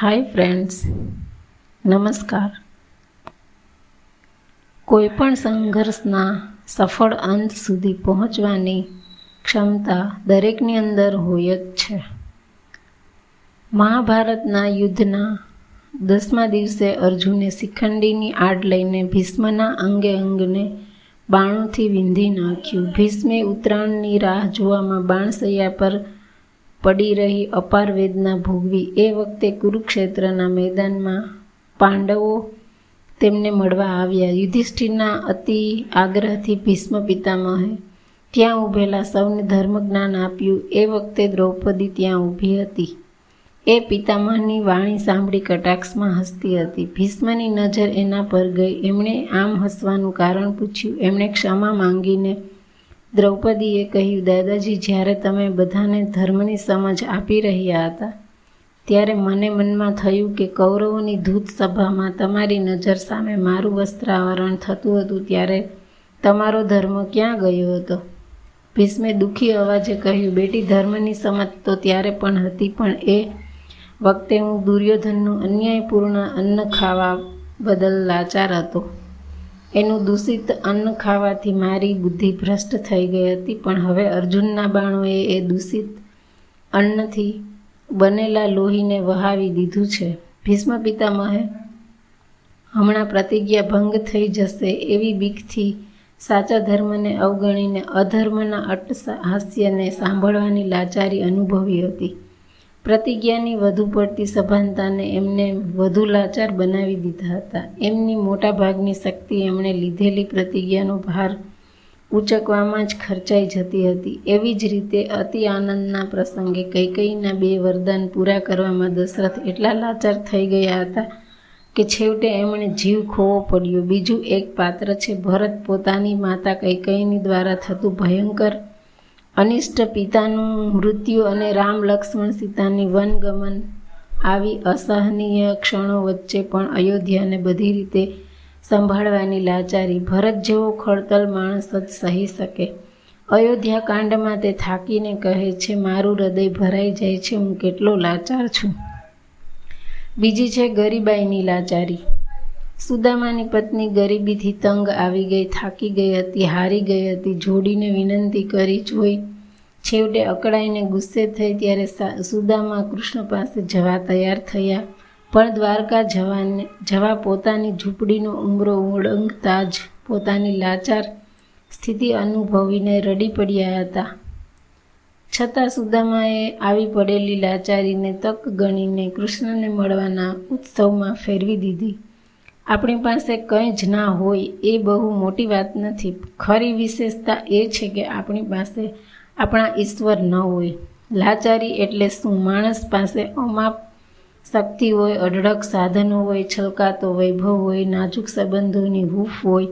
Hi friends નમસ્કાર. કોઈપણ સંઘર્ષના સફળ અંત સુધી પહોંચવાની ક્ષમતા દરેકની અંદર હોય જ છે. મહાભારતના યુદ્ધના દસમા દિવસે અર્જુને શિખંડીની આડ લઈને ભીષ્મના અંગે અંગને બાણુંથી વિંધી નાખ્યું. ભીષ્મે ઉત્તરાયણની રાહ જોવામાં બાણસૈયા પર પડી રહી અપાર વેદના ભોગવી એ વખતે કુરુક્ષેત્રના મેદાનમાં પાંડવો તેમને મળવા આવ્યા. યુધિષ્ઠિરના અતિ આગ્રહથી ભીષ્મ પિતામહે ત્યાં ઊભેલા સૌને ધર્મજ્ઞાન આપ્યું. એ વખતે દ્રૌપદી ત્યાં ઊભી હતી. એ પિતામહની વાણી સાંભળી કટાક્ષમાં હસતી હતી. ભીષ્મની નજર એના પર ગઈ. એમણે આમ હસવાનું કારણ પૂછ્યું. એમણે ક્ષમા માંગીને દ્રૌપદીએ કહ્યું, દાદાજી, જ્યારે તમે બધાને ધર્મની સમજ આપી રહ્યા હતા, ત્યારે મને મનમાં થયું કે કૌરવોની ધૂત સભામાં તમારી નજર સામે મારું વસ્ત્રાવરણ થતું હતું, ત્યારે તમારો ધર્મ ક્યાં ગયો હતો? ભીષ્મે દુઃખી અવાજે કહ્યું, બેટી, ધર્મની સમજ તો ત્યારે પણ હતી, પણ એ વખતે હું દુર્યોધનનું અન્યાયપૂર્ણ અન્ન ખાવા બદલ લાચાર હતો. એનું દૂષિત અન્ન ખાવાથી મારી બુદ્ધિ ભ્રષ્ટ થઈ ગઈ હતી, પણ હવે અર્જુનના બાણોએ એ દૂષિત અન્નથી બનેલા લોહીને વહાવી દીધું છે. ભીષ્મ પિતામહે, હમણાં પ્રતિજ્ઞા ભંગ થઈ જશે એવી બીકથી સાચા ધર્મને અવગણીને અધર્મના અટ હાસ્યને સાંભળવાની લાચારી અનુભવી હતી. પ્રતિજ્ઞાની વધુ પડતી સભાનતાને એમને વધુ લાચાર બનાવી દીધા હતા. એમની મોટાભાગની શક્તિ એમણે લીધેલી પ્રતિજ્ઞાનો ભાર ઉચકવામાં જ ખર્ચાઈ જતી હતી. એવી જ રીતે અતિ આનંદના પ્રસંગે કૈકઈના બે વરદાન પૂરા કરવામાં દશરથ એટલા લાચાર થઈ ગયા હતા કે છેવટે એમણે જીવ ખોવો પડ્યો. બીજું એક પાત્ર છે ભરત પોતાની માતા કૈકઈની દ્વારા થતું ભયંકર અનિષ્ટ પિતાનું મૃત્યુ અને રામ લક્ષ્મણ સીતાની વનગમન આવી અસહનીય ક્ષણો વચ્ચે પણ અયોધ્યાને બધી રીતે સંભાળવાની લાચારી ભરત જેવો ખડતલ માણસ જ સહી શકે. અયોધ્યા કાંડમાં તે થાકીને કહે છે, મારું હૃદય ભરાઈ જાય છે, હું કેટલો લાચાર છું. બીજી છે ગરીબાઈની લાચારી. સુદામાની પત્ની ગરીબીથી તંગ આવી ગઈ, થાકી ગઈ હતી, હારી ગઈ હતી, જોડીને વિનંતી કરી જોઈ છેવટે અકળાઈને ગુસ્સે થઈ ત્યારે સુદામા કૃષ્ણ પાસે જવા તૈયાર થયા. પણ દ્વારકા જવાને જવા પોતાની ઝૂંપડીનો ઉમરો ઓળંગતા જ પોતાની લાચાર સ્થિતિ અનુભવીને રડી પડ્યા હતા. છતાં સુદામાએ આવી પડેલી લાચારીને તક ગણીને કૃષ્ણને મળવાના ઉત્સવમાં ફેરવી દીધી. આપણી પાસે કંઈ જ ના હોય એ બહુ મોટી વાત નથી. ખરી વિશેષતા એ છે કે આપણી પાસે આપણા ઈશ્વર ન હોય. લાચારી એટલે શું? માણસ પાસે અમાપ શક્તિ હોય, અઢળક સાધનો હોય, છલકાતો વૈભવ હોય, નાજુક સંબંધોની હૂફ હોય.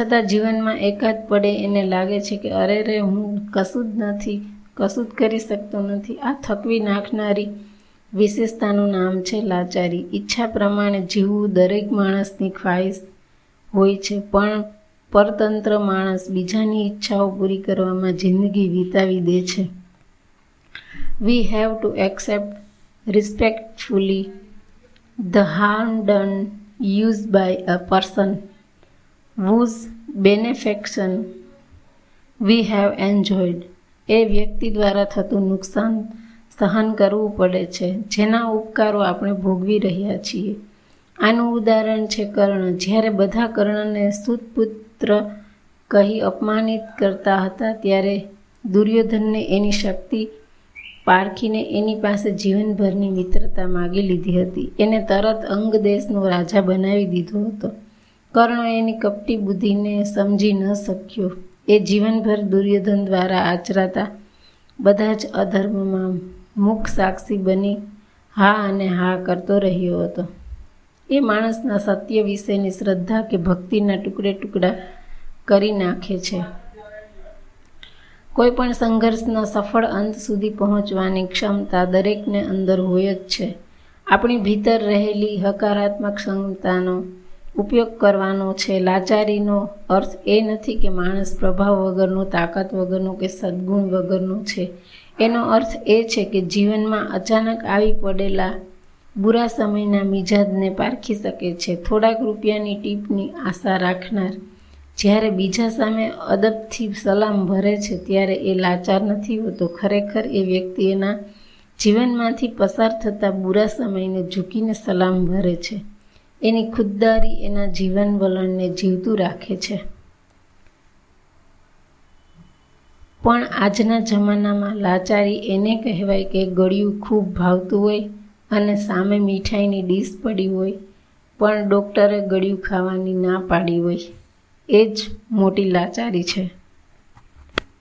છતાં જીવનમાં એકાદ પડે એને લાગે છે કે અરે રે, હું કશું જ નથી, કશું જ કરી શકતો નથી. આ થકવી નાખનારી વિશેષતાનું નામ છે લાચારી. ઈચ્છા પ્રમાણે જીવવું દરેક માણસની ખ્વાહિશ હોય છે, પણ પરતંત્ર માણસ બીજાની ઈચ્છાઓ પૂરી કરવામાં જિંદગી વિતાવી દે છે. We have to accept respectfully the harm done use by a person whose benefaction we have enjoyed એ વ્યક્તિ દ્વારા થતું નુકસાન સહન કરવું પડે છે. જેના ઉપકારો આપણે ભોગવી રહ્યા છીએ. આનું ઉદાહરણ છે કર્ણ. જ્યારે બધા કર્ણને સુતપુત્ર કહી અપમાનિત કરતા હતા, ત્યારે દુર્યોધનને એની શક્તિ પારખીને એની પાસે જીવનભરની મિત્રતા માગી લીધી હતી. એને તરત અંગ દેશનો રાજા બનાવી દીધો હતો. કર્ણ એની કપટી બુદ્ધિને સમજી ન શક્યો. એ જીવનભર દુર્યોધન દ્વારા આચરાતા બધા જ અધર્મમાં મુખ સાક્ષી બની હા અને હા કરતો રહ્યો હતો. એ માણસના સત્ય વિશેની શ્રદ્ધા કે ભક્તિના ટુકડે ટુકડા કરી નાખે છે. કોઈ પણ સંઘર્ષના સફળ અંત સુધી પહોંચવાની ક્ષમતા દરેકને અંદર હોય જ છે. આપણી ભીતર રહેલી હકારાત્મક ક્ષમતાનો ઉપયોગ કરવાનો છે. લાચારીનો અર્થ એ નથી કે માણસ પ્રભાવ વગરનો, તાકાત વગરનો કે સદગુણ વગરનો છે. એનો અર્થ એ છે કે જીવનમાં અચાનક આવી પડેલા બુરા સમયના મિજાજને પારખી શકે છે. થોડાક રૂપિયાની ટીપની આશા રાખનાર જ્યારે બીજા સામે અદબથી સલામ ભરે છે ત્યારે એ લાચાર નથી હોતો. ખરેખર એ વ્યક્તિ એના જીવનમાંથી પસાર થતા બુરા સમયને ઝૂકીને સલામ ભરે છે. એની ખુદદારી એના જીવન વલણને જીવતું રાખે છે. પણ આજના જમાનામાં લાચારી એને કહેવાય કે ગળ્યું ખૂબ ભાવતું હોય અને સામે મીઠાઈની ડીશ પડી હોય, પણ ડૉક્ટરે ગળ્યું ખાવાની ના પાડી હોય. એ જ મોટી લાચારી છે.